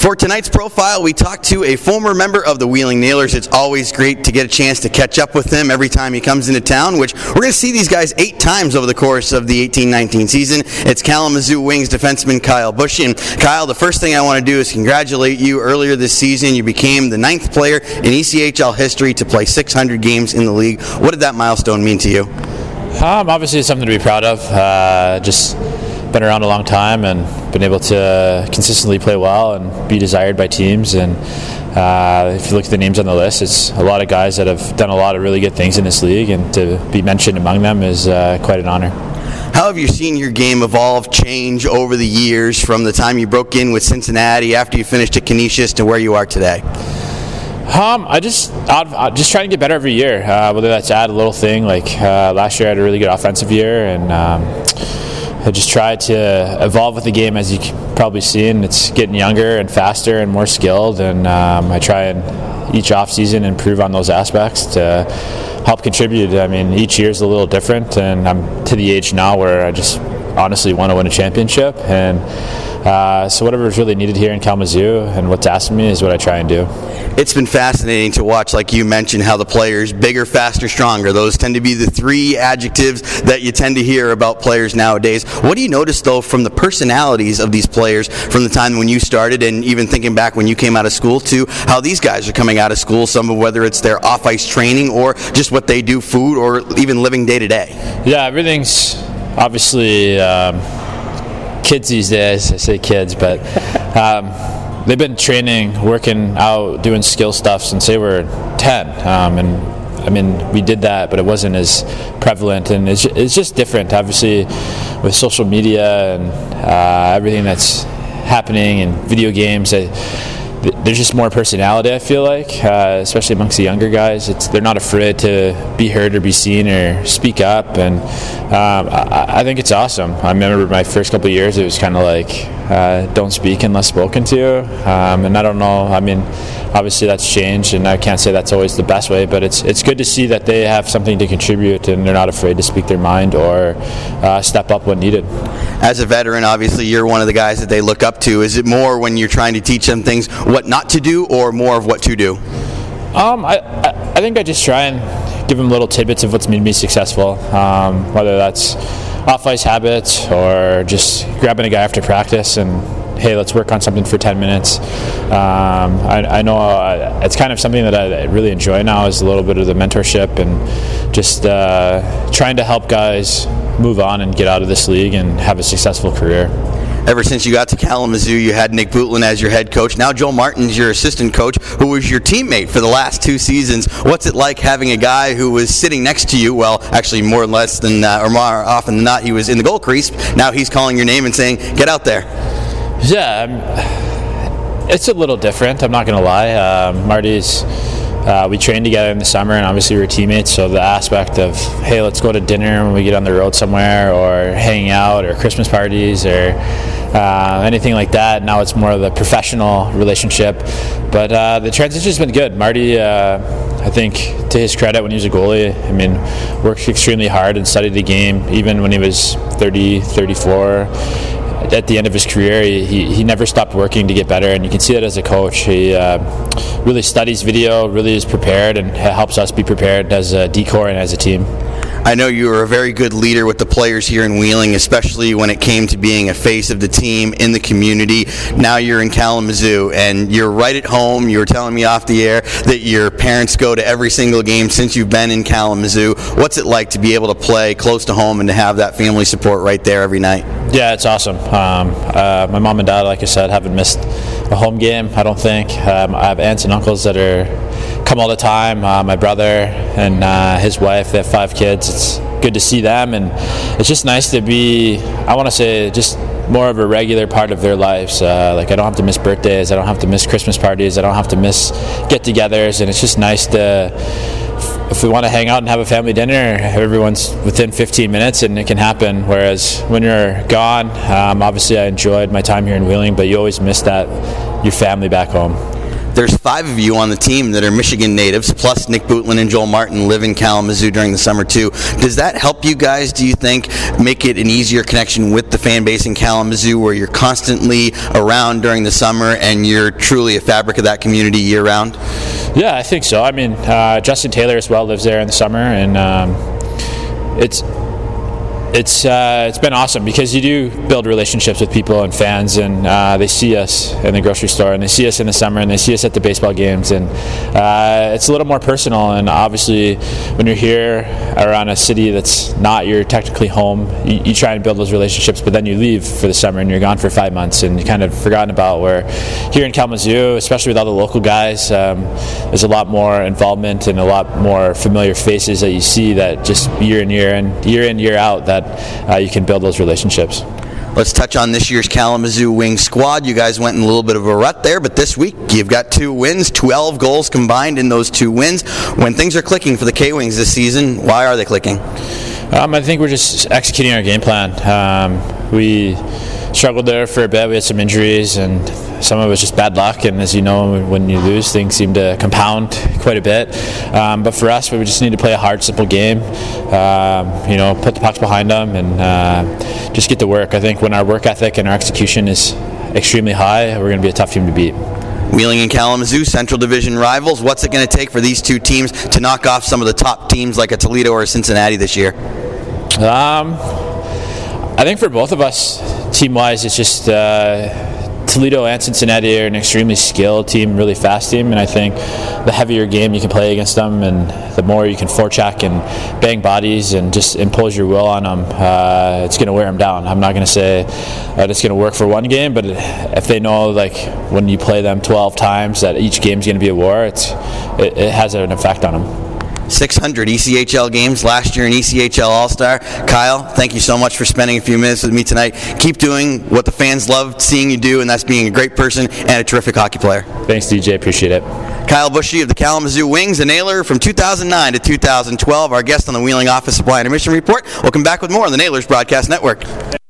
For tonight's profile, we talked to a former member of the Wheeling Nailers. It's always great to get a chance to catch up with him every time he comes into town, which we're going to see these guys eight times over the course of the 18-19 season. It's Kalamazoo Wings defenseman Kyle Bush. And Kyle, the first thing I want to do is congratulate you. Earlier this season, you became the ninth player in ECHL history to play 600 games in the league. What did that milestone mean to you? Um, obviously, it's something to be proud of. Uh, just been around a long time and been able to consistently play well and be desired by teams. And uh, if you look at the names on the list, it's a lot of guys that have done a lot of really good things in this league, and to be mentioned among them is uh, quite an honor. How have you seen your game evolve, change over the years from the time you broke in with Cincinnati after you finished at Canisius to where you are today? Um, I just I, just trying to get better every year. Uh, whether that's add a little thing like uh, last year, I had a really good offensive year, and um, I just try to evolve with the game as you probably seen. It's getting younger and faster and more skilled, and um, I try and each off season improve on those aspects to help contribute. I mean, each year is a little different, and I'm to the age now where I just honestly want to win a championship and uh, so whatever is really needed here in Kalamazoo and what's asked of me is what I try and do. It's been fascinating to watch, like you mentioned, how the players bigger, faster, stronger. Those tend to be the three adjectives that you tend to hear about players nowadays. What do you notice though from the personalities of these players from the time when you started, and even thinking back when you came out of school to how these guys are coming out of school? Some of whether it's their off ice training or just what they do, food, or even living day to day. Yeah, everything's obviously. Um, kids these days. I say kids, but um, they've been training, working out, doing skill stuff since they were 10. Um, and I mean, we did that, but it wasn't as prevalent, and it's, it's just different. Obviously, with social media and uh, everything that's happening and video games. I, there's just more personality. I feel like, uh, especially amongst the younger guys, it's they're not afraid to be heard or be seen or speak up, and um, I, I, think it's awesome. I remember my first couple years, it was kind of like uh, don't speak unless spoken to, um, and I don't know. I mean, obviously that's changed, and I can't say that's always the best way, but it's it's good to see that they have something to contribute and they're not afraid to speak their mind or uh, step up when needed. As a veteran, obviously you're one of the guys that they look up to. Is it more when you're trying to teach them things? what not to do or more of what to do? Um, I, I, I think I just try and give them little tidbits of what's made me successful, um, whether that's off ice habits or just grabbing a guy after practice and hey, let's work on something for 10 minutes. Um, I, I, know uh, it's kind of something that I really enjoy now is a little bit of the mentorship and just uh, trying to help guys move on and get out of this league and have a successful career ever since you got to Kalamazoo, you had Nick Bootland as your head coach. Now Joel Martin's your assistant coach, who was your teammate for the last two seasons. What's it like having a guy who was sitting next to you? Well, actually, more or less than, uh, or more often than not, he was in the goal crease. Now he's calling your name and saying, "Get out there." Yeah, it's a little different. I'm not going to lie. Uh, Marty's uh, we trained together in the summer, and obviously we were teammates. So the aspect of hey, let's go to dinner when we get on the road somewhere, or hanging out, or Christmas parties, or uh, anything like that. Now it's more of the professional relationship. But uh, the transition's been good. Marty, uh, I think, to his credit, when he was a goalie, I mean, worked extremely hard and studied the game, even when he was 30, 34 at the end of his career, he, he never stopped working to get better, and you can see that as a coach. He uh, really studies video, really is prepared, and helps us be prepared as a D corps and as a team. I know you were a very good leader with the players here in Wheeling, especially when it came to being a face of the team in the community. Now you're in Kalamazoo and you're right at home. You were telling me off the air that your parents go to every single game since you've been in Kalamazoo. What's it like to be able to play close to home and to have that family support right there every night? Yeah, it's awesome. Um, uh, my mom and dad, like I said, haven't missed a home game, I don't think. Um, I have aunts and uncles that are come all the time. Uh, my brother and uh, his wife, they have five kids. It's good to see them, and it's just nice to be. I want to say just more of a regular part of their lives. Uh, like I don't have to miss birthdays, I don't have to miss Christmas parties, I don't have to miss get-togethers, and it's just nice to. If we want to hang out and have a family dinner, everyone's within 15 minutes and it can happen. Whereas when you're gone, um, obviously I enjoyed my time here in Wheeling, but you always miss that your family back home There's five of you on the team that are Michigan natives, plus Nick Bootland and Joel Martin live in Kalamazoo during the summer too. Does that help you guys? Do you think make it an easier connection with the fan base in Kalamazoo, where you're constantly around during the summer and you're truly a fabric of that community year round? Yeah, I think so. I mean, uh, Justin Taylor as well lives there in the summer, and um, it's it's uh, it's been awesome because you do build relationships with people and fans, and uh, they see us in the grocery store, and they see us in the summer, and they see us at the baseball games, and uh, it's a little more personal. And obviously, when you're here around a city that's not your technically home, you, you try and build those relationships, but then you leave for the summer and you're gone for five months, and you kind of forgotten about where here in Kalamazoo, especially with all the local guys, um, there's a lot more involvement and a lot more familiar faces that you see that just year in year and year in year out that uh, you can build those relationships. Let's touch on this year's Kalamazoo Wing squad. You guys went in a little bit of a rut there, but this week you've got two wins, 12 goals combined in those two wins. When things are clicking for the K Wings this season, why are they clicking? Um, I think we're just executing our game plan. Um, we struggled there for a bit. We had some injuries, and some of it was just bad luck. And as you know, when you lose, things seem to compound quite a bit. Um, but for us, we just need to play a hard, simple game. Um, you know, put the pucks behind them and uh, just get to work. I think when our work ethic and our execution is extremely high, we're going to be a tough team to beat. Wheeling and Kalamazoo, Central Division rivals. What's it going to take for these two teams to knock off some of the top teams like a Toledo or a Cincinnati this year? Um, I think for both of us, team wise, it's just uh, Toledo and Cincinnati are an extremely skilled team, really fast team, and I think the heavier game you can play against them, and the more you can forecheck and bang bodies and just impose your will on them, uh, it's going to wear them down. I'm not going to say that it's going to work for one game, but if they know like when you play them 12 times that each game is going to be a war, it's it, it has an effect on them. 600 ECHL games last year in ECHL All Star. Kyle, thank you so much for spending a few minutes with me tonight. Keep doing what the fans love seeing you do, and that's being a great person and a terrific hockey player. Thanks, DJ. Appreciate it. Kyle Bushee of the Kalamazoo Wings, a nailer from 2009 to 2012, our guest on the Wheeling Office Supply and Admission Report. We'll come back with more on the Nailers Broadcast Network.